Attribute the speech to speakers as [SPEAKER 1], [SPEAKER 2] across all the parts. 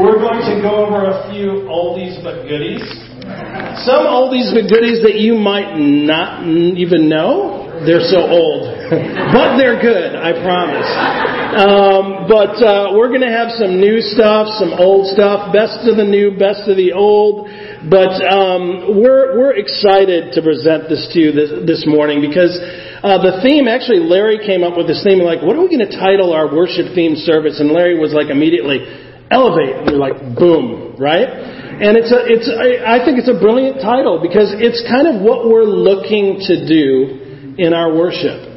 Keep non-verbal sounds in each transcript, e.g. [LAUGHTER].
[SPEAKER 1] we're going to go over a few oldies but goodies. Some oldies but goodies that you might not even know. They're so old, [LAUGHS] but they're good, I promise. Um, but uh, we're going to have some new stuff, some old stuff, best of the new, best of the old. But um, we're we're excited to present this to you this, this morning because uh, the theme actually Larry came up with this theme like, what are we going to title our worship theme service? And Larry was like immediately elevate. And we're like, boom, right? And it's a, it's, I think it's a brilliant title because it's kind of what we're looking to do in our worship.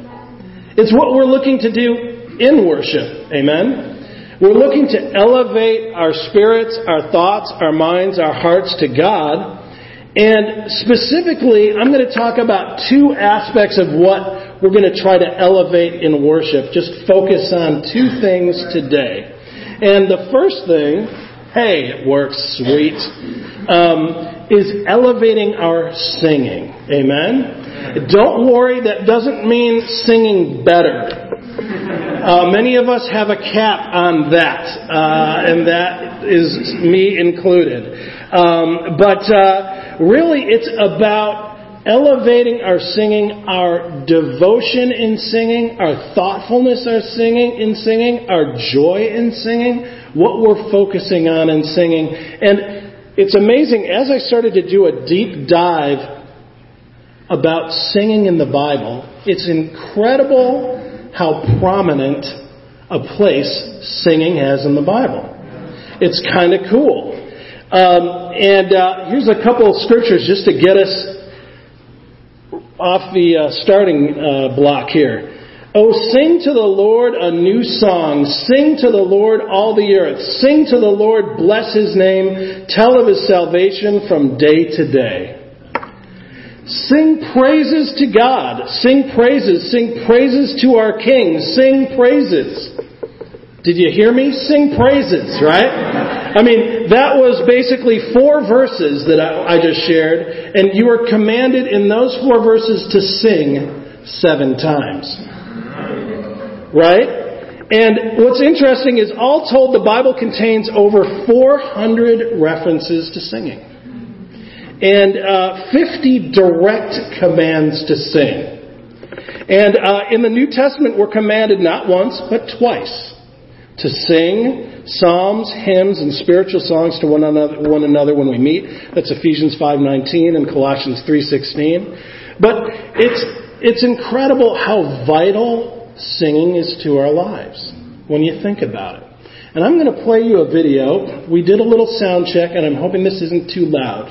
[SPEAKER 1] It's what we're looking to do in worship. Amen? We're looking to elevate our spirits, our thoughts, our minds, our hearts to God. And specifically, I'm going to talk about two aspects of what we're going to try to elevate in worship. Just focus on two things today. And the first thing, hey, it works, sweet, um, is elevating our singing. Amen? Don't worry, that doesn't mean singing better. Uh, many of us have a cap on that, uh, and that is me included. Um, but uh, really, it's about elevating our singing, our devotion in singing, our thoughtfulness in singing, in singing, our joy in singing, what we're focusing on in singing. And it's amazing, as I started to do a deep dive about singing in the Bible, it's incredible how prominent a place singing has in the Bible. It's kind of cool. Um, and uh, here's a couple of scriptures just to get us off the uh, starting uh, block here. Oh, sing to the Lord a new song. Sing to the Lord all the earth. Sing to the Lord, bless his name. Tell of his salvation from day to day. Sing praises to God. Sing praises. Sing praises to our King. Sing praises. Did you hear me? Sing praises, right? I mean, that was basically four verses that I, I just shared, and you were commanded in those four verses to sing seven times. Right? And what's interesting is, all told, the Bible contains over 400 references to singing and uh, 50 direct commands to sing. And uh, in the New Testament, we're commanded not once, but twice to sing psalms, hymns, and spiritual songs to one another, one another when we meet. That's Ephesians 5.19 and Colossians 3.16. But it's, it's incredible how vital singing is to our lives when you think about it. And I'm going to play you a video. We did a little sound check, and I'm hoping this isn't too loud.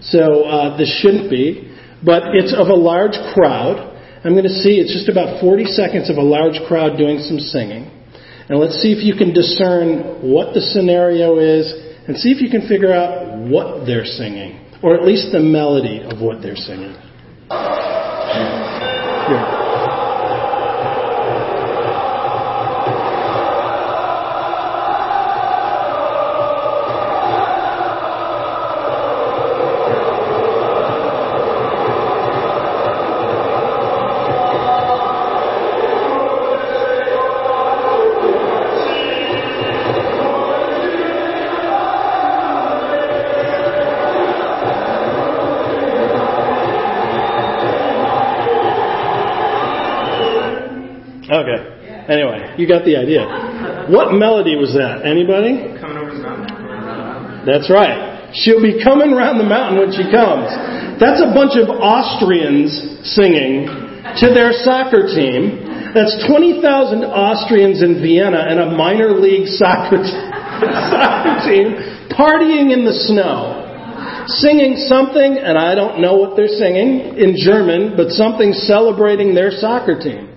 [SPEAKER 1] So uh, this shouldn't be, but it's of a large crowd. I'm going to see it's just about 40 seconds of a large crowd doing some singing. And let's see if you can discern what the scenario is and see if you can figure out what they're singing, or at least the melody of what they're singing. Here. You got the idea. What melody was that? Anybody?
[SPEAKER 2] Coming over the mountain.
[SPEAKER 1] That's right. She'll be coming around the mountain when she comes. That's a bunch of Austrians singing to their soccer team. That's 20,000 Austrians in Vienna and a minor league soccer, [LAUGHS] soccer team partying in the snow singing something, and I don't know what they're singing in German, but something celebrating their soccer team.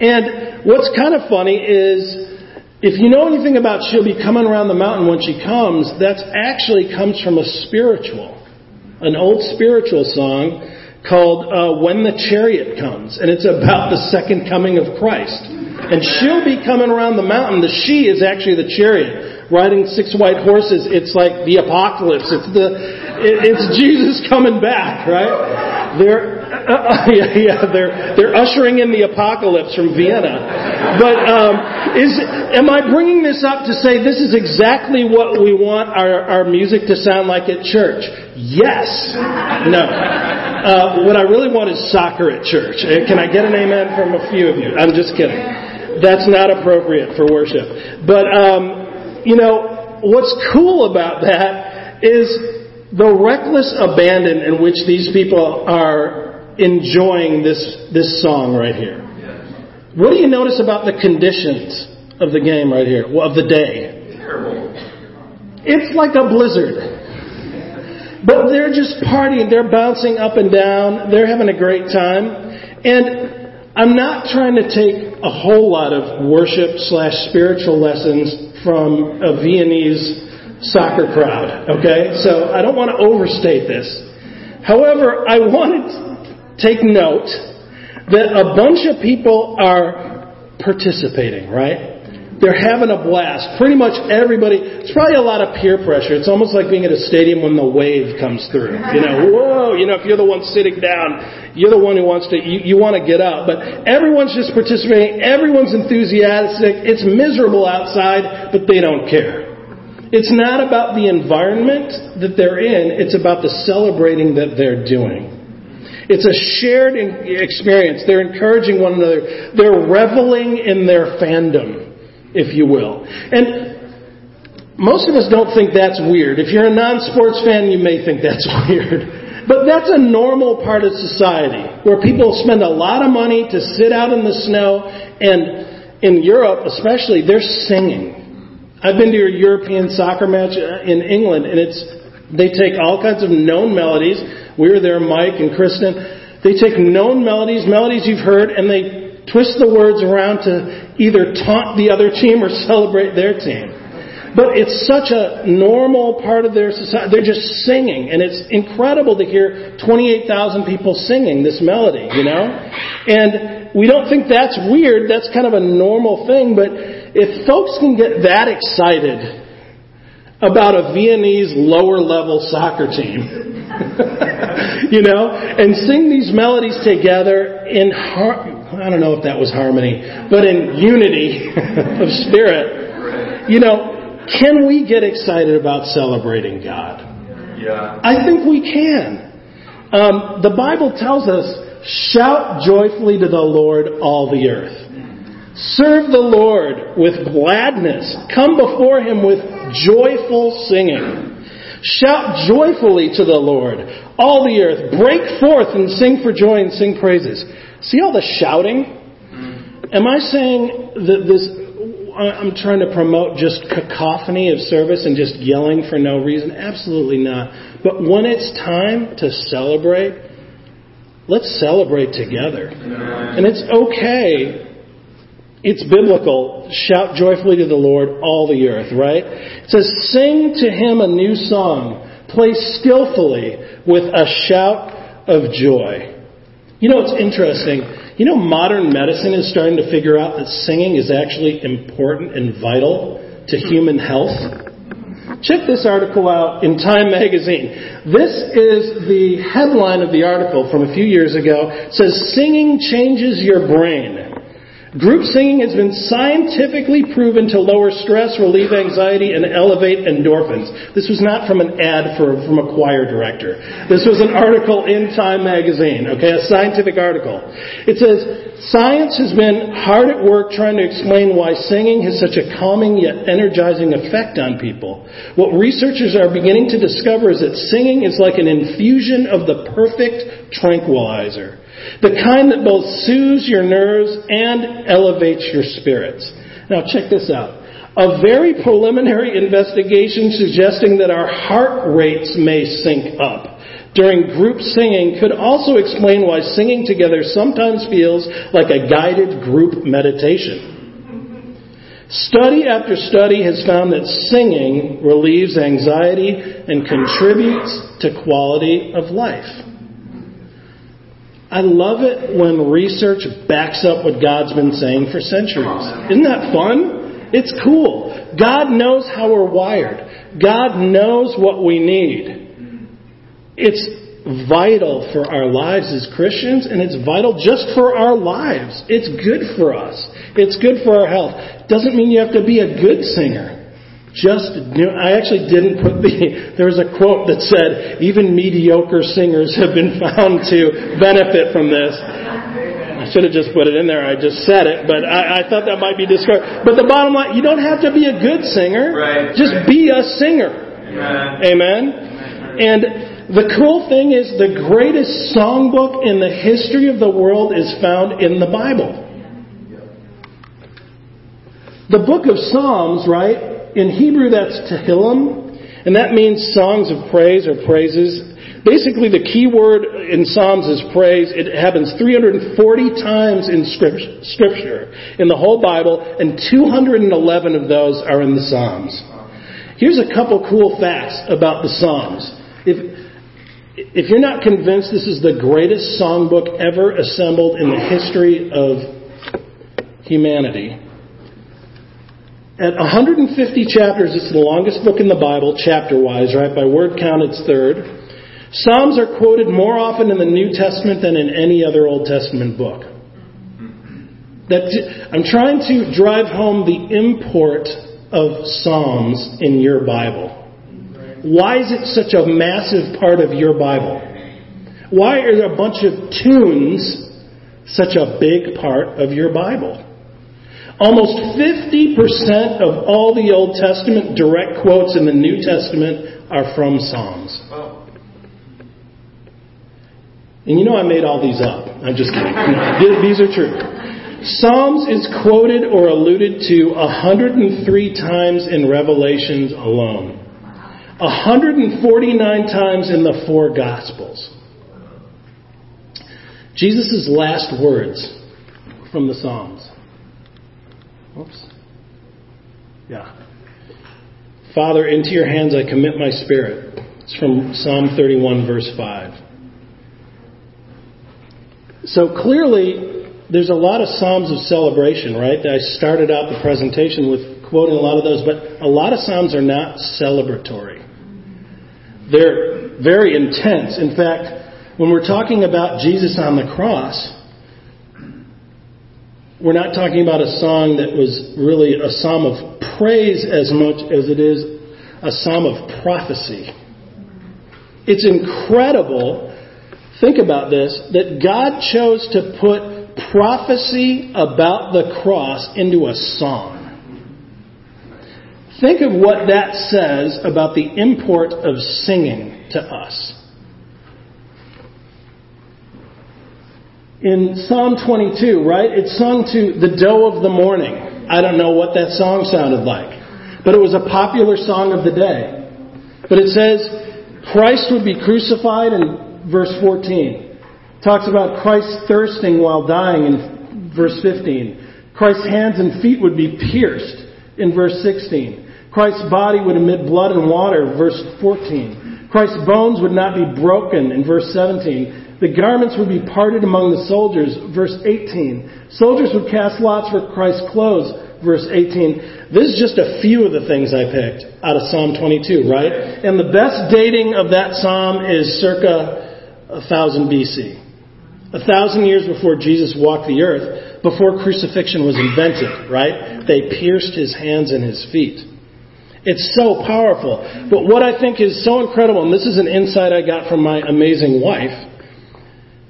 [SPEAKER 1] And what's kind of funny is if you know anything about she'll be coming around the mountain when she comes, that actually comes from a spiritual, an old spiritual song called uh, When the Chariot Comes. And it's about the second coming of Christ. And she'll be coming around the mountain. The she is actually the chariot, riding six white horses. It's like the apocalypse. It's the, it, it's Jesus coming back, right? There, uh, [LAUGHS] yeah, yeah, they're they're ushering in the apocalypse from Vienna. But um, is am I bringing this up to say this is exactly what we want our, our music to sound like at church? Yes. No. Uh, what I really want is soccer at church. Uh, can I get an amen from a few of you? I'm just kidding. That's not appropriate for worship. But um, you know what's cool about that is the reckless abandon in which these people are enjoying this, this song right here. What do you notice about the conditions of the game right here, of the day?
[SPEAKER 2] Terrible.
[SPEAKER 1] It's like a blizzard. But they're just partying, they're bouncing up and down, they're having a great time. And I'm not trying to take a whole lot of worship slash spiritual lessons from a Viennese soccer crowd, okay? So I don't want to overstate this. However, I want to take note that a bunch of people are participating, right? They're having a blast. Pretty much everybody, it's probably a lot of peer pressure. It's almost like being at a stadium when the wave comes through. You know, [LAUGHS] whoa, you know, if you're the one sitting down, you're the one who wants to, you, you want to get up. But everyone's just participating. Everyone's enthusiastic. It's miserable outside, but they don't care. It's not about the environment that they're in, it's about the celebrating that they're doing. It's a shared experience. They're encouraging one another. They're reveling in their fandom, if you will. And most of us don't think that's weird. If you're a non sports fan, you may think that's [LAUGHS] weird. But that's a normal part of society where people spend a lot of money to sit out in the snow, and in Europe especially, they're singing. I've been to a European soccer match uh, in England, and it's they take all kinds of known melodies. We were there, Mike and Kristen. They take known melodies, melodies you've heard, and they twist the words around to either taunt the other team or celebrate their team. But it's such a normal part of their society. They're just singing, and it's incredible to hear 28,000 people singing this melody, you know? And we don't think that's weird. That's kind of a normal thing, but if folks can get that excited about a Viennese lower level soccer team, [LAUGHS] you know, and sing these melodies together in har- I don't know if that was harmony, but in unity [LAUGHS] of spirit, you know, can we get excited about celebrating God?
[SPEAKER 2] Yeah.
[SPEAKER 1] I think we can. Um, the Bible tells us, shout joyfully to the Lord, all the earth. Serve the Lord with gladness. Come before him with joyful singing. Shout joyfully to the Lord, all the earth. Break forth and sing for joy and sing praises. See all the shouting? Mm. Am I saying that this, I'm trying to promote just cacophony of service and just yelling for no reason? Absolutely not. But when it's time to celebrate, let's celebrate together. And it's okay it's biblical. Shout joyfully to the Lord, all the earth, right? It says, sing to him a new song. Play skillfully with a shout of joy. You know, it's interesting. You know, modern medicine is starting to figure out that singing is actually important and vital to human health. Check this article out in Time magazine. This is the headline of the article from a few years ago. It says singing changes your brain. Group singing has been scientifically proven to lower stress, relieve anxiety, and elevate endorphins. This was not from an ad for, from a choir director. This was an article in Time magazine, okay, a scientific article. It says, Science has been hard at work trying to explain why singing has such a calming yet energizing effect on people. What researchers are beginning to discover is that singing is like an infusion of the perfect tranquilizer. The kind that both soothes your nerves and elevates your spirits. Now check this out. A very preliminary investigation suggesting that our heart rates may sync up during group singing could also explain why singing together sometimes feels like a guided group meditation. Study after study has found that singing relieves anxiety and contributes to quality of life. I love it when research backs up what God's been saying for centuries. Isn't that fun? It's cool. God knows how we're wired. God knows what we need. It's vital for our lives as Christians, and it's vital just for our lives. It's good for us. It's good for our health. Doesn't mean you have to be a good singer. Just, I actually didn't put the, [LAUGHS] there was a quote that said, even mediocre singers have been [LAUGHS] found to benefit from this. I should have just put it in there. I just said it, but I, I thought that might be discouraged. But the bottom line, you don't have to be a good singer.
[SPEAKER 2] Right.
[SPEAKER 1] Just
[SPEAKER 2] right.
[SPEAKER 1] be a singer.
[SPEAKER 2] Amen.
[SPEAKER 1] Amen. And the cool thing is the greatest songbook in the history of the world is found in the Bible. The book of Psalms, right? In Hebrew, that's Tehillim, and that means songs of praise or praises. Basically, the key word in Psalms is praise. It happens 340 times in Scripture, in the whole Bible, and 211 of those are in the Psalms. Here's a couple cool facts about the Psalms. If, if you're not convinced this is the greatest songbook ever assembled in the history of humanity, at 150 chapters, it's the longest book in the Bible, chapter wise, right? By word count, it's third. Psalms are quoted more often in the New Testament than in any other Old Testament book. That, I'm trying to drive home the import of Psalms in your Bible. Why is it such a massive part of your Bible? Why are a bunch of tunes such a big part of your Bible? Almost 50% of all the Old Testament direct quotes in the New Testament are from Psalms. And you know I made all these up. I'm just kidding. [LAUGHS] these are true. Psalms is quoted or alluded to 103 times in Revelations alone. 149 times in the four Gospels. Jesus' last words from the Psalms. Oops. Yeah. Father, into your hands I commit my spirit. It's from Psalm 31, verse 5. So clearly, there's a lot of Psalms of celebration, right? I started out the presentation with quoting a lot of those, but a lot of Psalms are not celebratory. They're very intense. In fact, when we're talking about Jesus on the cross, we're not talking about a song that was really a psalm of praise as much as it is a psalm of prophecy. It's incredible, think about this, that God chose to put prophecy about the cross into a song. Think of what that says about the import of singing to us. In Psalm 22, right? It's sung to the doe of the morning. I don't know what that song sounded like, but it was a popular song of the day. But it says Christ would be crucified in verse 14. talks about Christ thirsting while dying in verse 15. Christ's hands and feet would be pierced in verse 16. Christ's body would emit blood and water, verse 14. Christ's bones would not be broken in verse 17. The garments would be parted among the soldiers, verse 18. Soldiers would cast lots for Christ's clothes, verse 18. This is just a few of the things I picked out of Psalm 22, right? And the best dating of that psalm is circa 1000 BC. A thousand years before Jesus walked the earth, before crucifixion was invented, right? They pierced his hands and his feet. It's so powerful. But what I think is so incredible, and this is an insight I got from my amazing wife,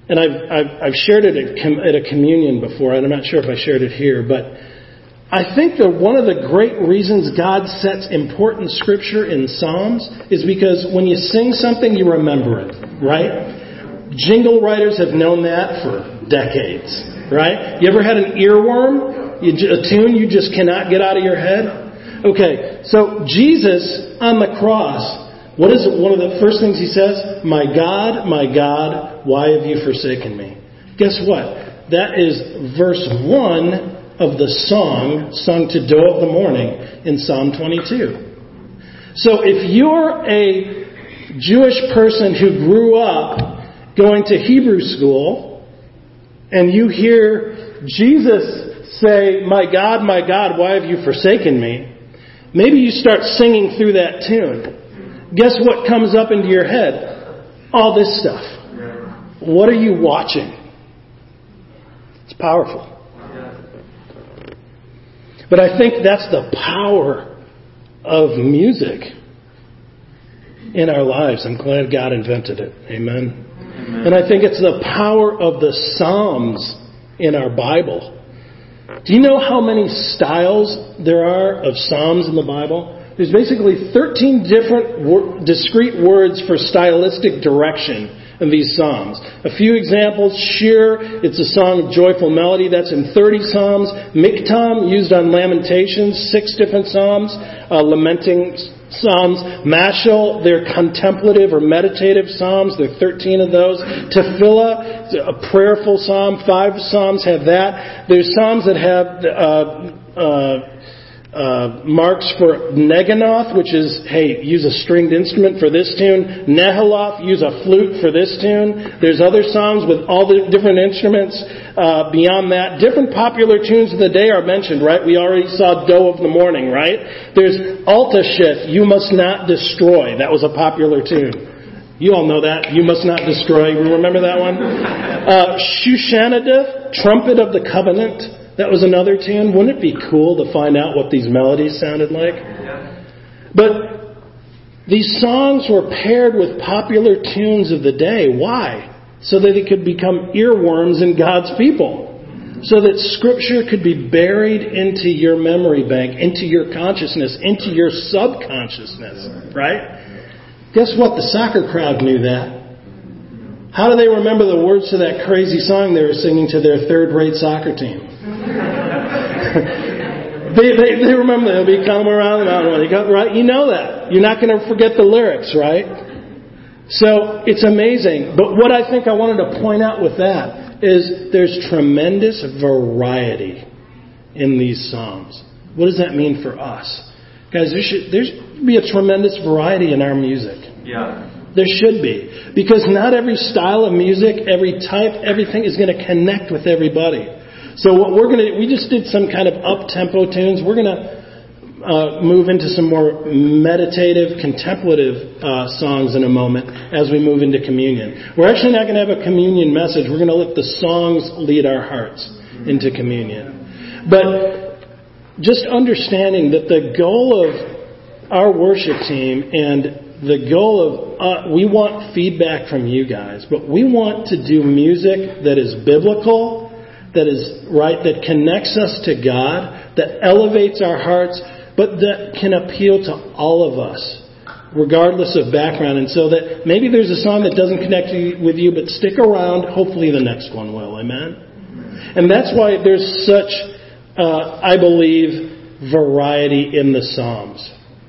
[SPEAKER 1] and I've, I've, I've shared it at, com, at a communion before, and I'm not sure if I shared it here, but I think that one of the great reasons God sets important scripture in Psalms is because when you sing something, you remember it, right? Jingle writers have known that for decades, right? You ever had an earworm? You, a tune you just cannot get out of your head? Okay, so Jesus on the cross what is? One of the first things he says? My God, my God, why have you forsaken me? Guess what? That is verse 1 of the song sung to Doe of the Morning in Psalm 22. So if you're a Jewish person who grew up going to Hebrew school and you hear Jesus say, My God, my God, why have you forsaken me? Maybe you start singing through that tune guess what comes up into your head? All this stuff. What are you watching? It's powerful. But I think that's the power of music in our lives. I'm glad God invented it. Amen. Amen. And I think it's the power of the Psalms in our Bible. Do you know how many styles there are of Psalms in the Bible? There's basically 13 different discrete words for stylistic direction in these Psalms. A few examples. Shir, it's a song of joyful melody. That's in 30 Psalms. Miktam, used on Lamentations, six different Psalms, uh, lamenting Psalms. Mashal, they're contemplative or meditative Psalms. There are 13 of those. Tefillah, a prayerful Psalm. Five Psalms have that. There's Psalms that have uh, uh, uh, marks for Neganoth, which is, hey, use a stringed instrument for this tune. Nehiloth, use a flute for this tune. There's other psalms with all the different instruments uh, beyond that. Different popular tunes of the day are mentioned, right? We already saw Doe of the Morning, right? There's Altashith, You Must Not Destroy. That was a popular tune. You all know that. You must not destroy. Remember that one? [LAUGHS] Uh, Shushanadith, Trumpet of the Covenant. That was another tune. Wouldn't it be cool to find out what these melodies sounded like? But these songs were paired with popular tunes of the day. Why? So that it could become earworms in God's people. So that Scripture could be buried into your memory bank, into your consciousness, into your subconsciousness. Right? Guess what? The soccer crowd knew that. How do they remember the words to that crazy song they were singing to their third rate soccer team? [LAUGHS] they, they, they remember they'll be coming around the mountain. You got, right? You know that. You're not going to forget the lyrics, right? So it's amazing. But what I think I wanted to point out with that is there's tremendous variety in these Psalms. What does that mean for us? Guys, there should there's be a tremendous variety in our music.
[SPEAKER 2] Yeah.
[SPEAKER 1] There should be. Because not every style of music, every type, everything is going to connect with everybody. So what we're to, we just did some kind of up-tempo tunes. We're to uh, move into some more meditative, contemplative uh, songs in a moment as we move into communion. We're actually not going to have a communion message. We're going to let the songs lead our hearts into communion. But just understanding that the goal of our worship team and the goal of uh, we want feedback from you guys, but we want to do music that is biblical, that is right, that connects us to God, that elevates our hearts, but that can appeal to all of us, regardless of background. And so that maybe there's a song that doesn't connect with you, but stick around. Hopefully, the next one will. Amen. And that's why there's such, uh, I believe, variety in the Psalms,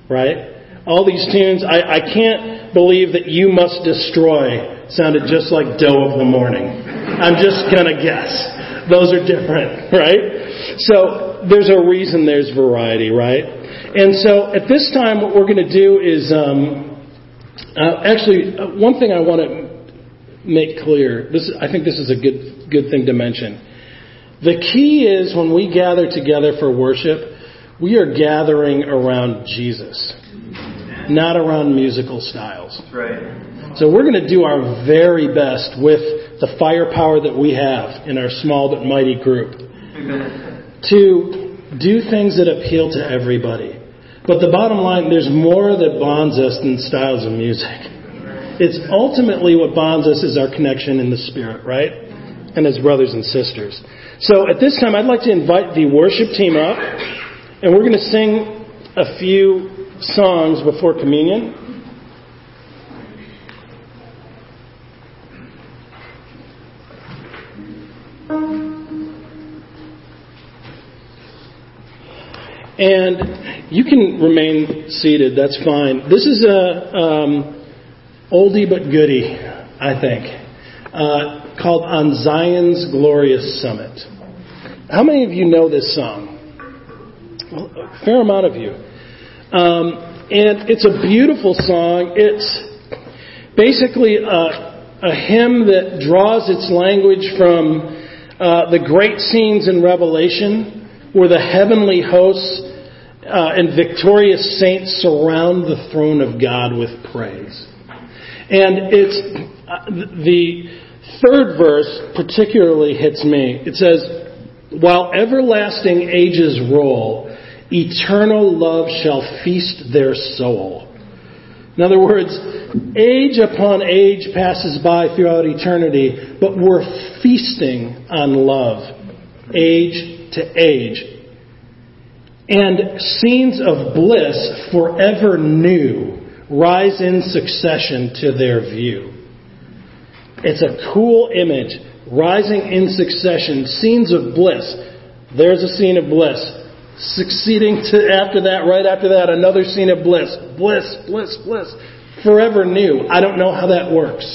[SPEAKER 1] right? all these tunes. I, I can't believe that You Must Destroy sounded just like Doe of the Morning. I'm just going to guess. Those are different, [LAUGHS] right? So there's a reason there's variety, right? And so at this time, what we're going to do is um, uh, actually, uh, one thing I want to make clear. This, I think this is a good good thing to mention. The key is when we gather together for worship, we are gathering around Jesus not around musical styles.
[SPEAKER 2] Right.
[SPEAKER 1] So we're going to do our very best with the firepower that we have in our small but mighty group to do things that appeal to everybody. But the bottom line, there's more that bonds us than styles of music. It's ultimately what bonds us is our connection in the Spirit, right? And as brothers and sisters. So at this time, I'd like to invite the worship team up, and we're going to sing a few songs before communion. And you can remain seated, that's fine. This is a um, oldie but goodie, I think, uh, called On Zion's Glorious Summit. How many of you know this song? Well, a fair amount of you. Um, and it's a beautiful song. It's basically a, a hymn that draws its language from uh, the great scenes in Revelation where the heavenly hosts uh, and victorious saints surround the throne of God with praise. And it's uh, the third verse particularly hits me. It says, While everlasting ages roll, eternal love shall feast their soul. In other words, age upon age passes by throughout eternity, but we're feasting on love, age to age. And scenes of bliss forever new rise in succession to their view. It's a cool image, rising in succession, scenes of bliss. There's a scene of bliss. Succeeding to after that, right after that, another scene of bliss. Bliss, bliss, bliss. Forever new. I don't know how that works.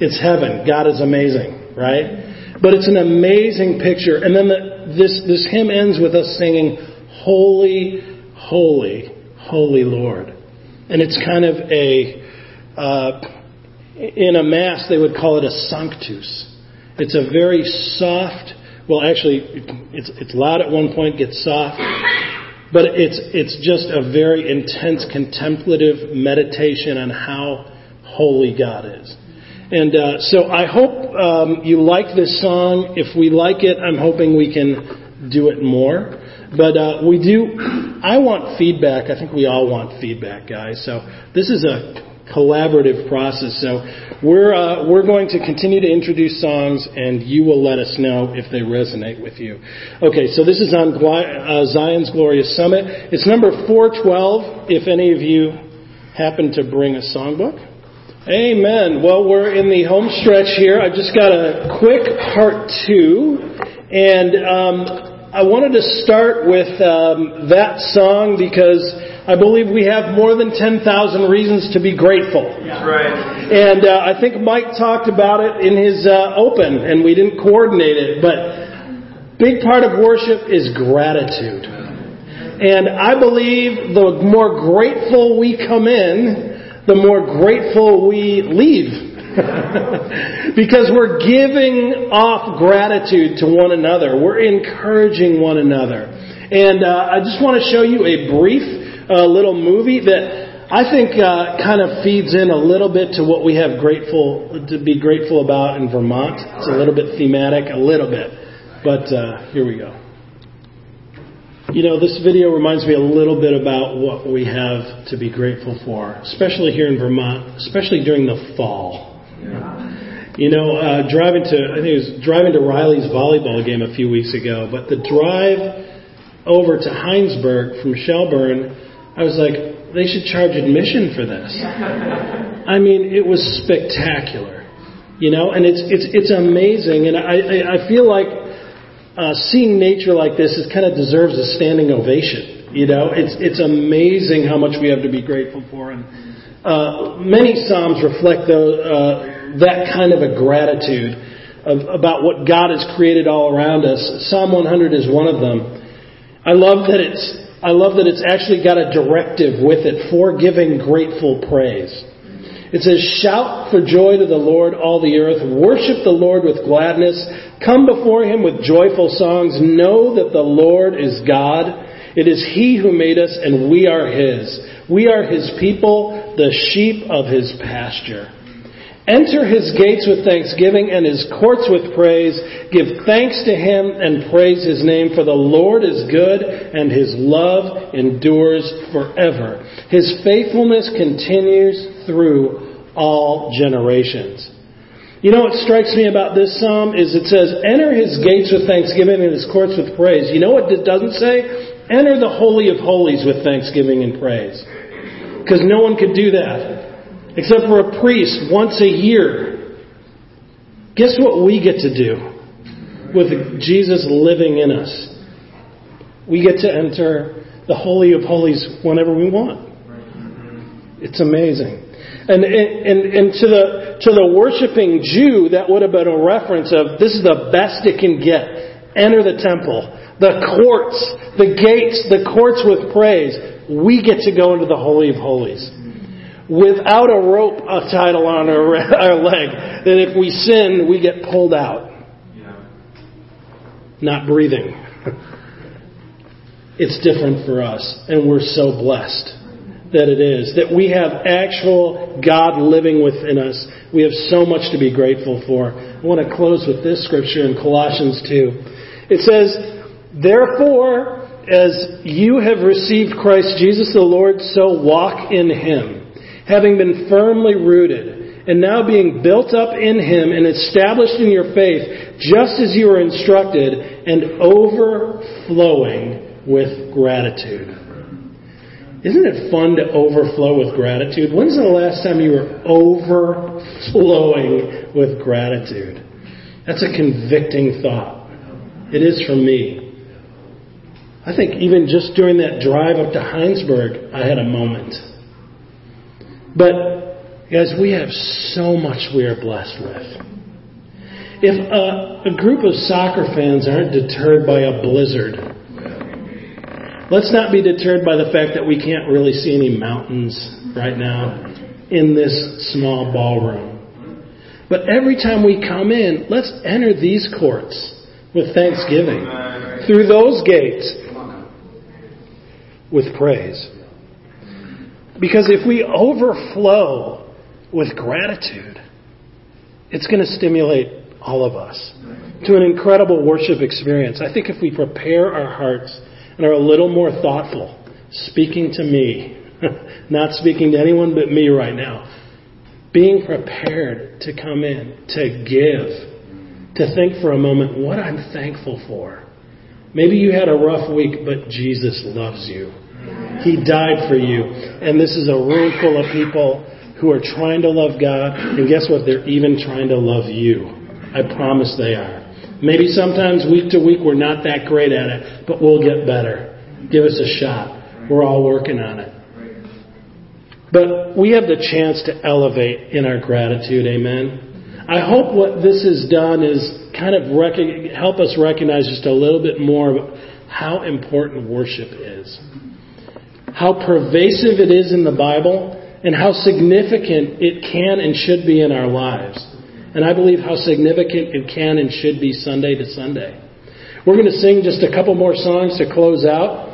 [SPEAKER 1] It's heaven. God is amazing, right? But it's an amazing picture. And then the, this, this hymn ends with us singing, Holy, Holy, Holy Lord. And it's kind of a, uh, in a Mass, they would call it a sanctus. It's a very soft, well, actually, it's, it's loud at one point, gets soft, but it's, it's just a very intense contemplative meditation on how holy God is. And uh, so I hope um, you like this song. If we like it, I'm hoping we can do it more. But uh, we do, I want feedback. I think we all want feedback, guys. So this is a collaborative process. So we're, uh, we're going to continue to introduce songs, and you will let us know if they resonate with you. Okay, so this is on uh, Zion's Glorious Summit. It's number 412, if any of you happen to bring a songbook. Amen. Well, we're in the home stretch here. I just got a quick part two, and um, I wanted to start with um, that song because I believe we have more than 10,000 reasons to be grateful.
[SPEAKER 2] That's right.
[SPEAKER 1] And uh, I think Mike talked about it in his uh, open, and we didn't coordinate it, but big part of worship is gratitude. And I believe the more grateful we come in, the more grateful we leave. [LAUGHS] because we're giving off gratitude to one another. We're encouraging one another. And uh, I just want to show you a brief uh, little movie that I think uh, kind of feeds in a little bit to what we have grateful to be grateful about in Vermont. It's a little bit thematic, a little bit, but uh, here we go. You know, this video reminds me a little bit about what we have to be grateful for, especially here in Vermont, especially during the fall. You know, uh, driving to I think it was driving to Riley's volleyball game a few weeks ago, but the drive over to Hinesburg from Shelburne I was like, they should charge admission for this. [LAUGHS] I mean, it was spectacular, you know, and it's it's it's amazing, and I I, feel like uh, seeing nature like this is kind of deserves a standing ovation. You know, it's it's amazing how much we have to be grateful for, and uh, many psalms reflect the, uh, that kind of a gratitude of, about what God has created all around us. Psalm 100 is one of them. I love that it's I love that it's actually got a directive with it for giving grateful praise. It says, Shout for joy to the Lord, all the earth. Worship the Lord with gladness. Come before him with joyful songs. Know that the Lord is God. It is he who made us, and we are his. We are his people, the sheep of his pasture. Enter his gates with thanksgiving and his courts with praise. Give thanks to him and praise his name, for the Lord is good and his love endures forever. His faithfulness continues through all generations. You know what strikes me about this psalm is it says, enter his gates with thanksgiving and his courts with praise. You know what it doesn't say? Enter the holy of holies with thanksgiving and praise. Because no one could do that except for a priest once a year. Guess what we get to do with Jesus living in us? We get to enter the Holy of Holies whenever we want. It's amazing. And, and, and to, the, to the worshiping Jew, that would have been a reference of this is the best it can get. Enter the temple, the courts, the gates, the courts with praise. We get to go into the Holy of Holies without a rope tied on our, [LAUGHS] our leg, that if we sin, we get pulled out. Not breathing. It's different for us, and we're so blessed that it is, that we have actual God living within us. We have so much to be grateful for. I want to close with this scripture in Colossians 2. It says, Therefore, as you have received Christ Jesus the Lord, so walk in him, having been firmly rooted, and now being built up in him and established in your faith, just as you were instructed, and overflowing with gratitude. Isn't it fun to overflow with gratitude? When's the last time you were overflowing with gratitude? That's a convicting thought. It is for me. I think even just during that drive up to Hinesburg, I had a moment. But, guys, we have so much we are blessed with. If a, a group of soccer fans aren't deterred by a blizzard, Let's not be deterred by the fact that we can't really see any mountains right now in this small ballroom. But every time we come in, let's enter these courts with thanksgiving. Through those gates with praise. Because if we overflow with gratitude, it's going to stimulate all of us to an incredible worship experience. I think if we prepare our hearts and are a little more thoughtful, speaking to me, [LAUGHS] not speaking to anyone but me right now, being prepared to come in, to give, to think for a moment what I'm thankful for. Maybe you had a rough week, but Jesus loves you. He died for you. And this is a room full of people who are trying to love God, and guess what? They're even trying to love you. I promise they are. Maybe sometimes week to week we're not that great at it, but we'll get better. Give us a shot. We're all working on it. But we have the chance to elevate in our gratitude. Amen. I hope what this has done is kind of rec- help us recognize just a little bit more how important worship is, how pervasive it is in the Bible, and how significant it can and should be in our lives. And I believe how significant it can and should be Sunday to Sunday. We're going to sing just a couple more songs to close out.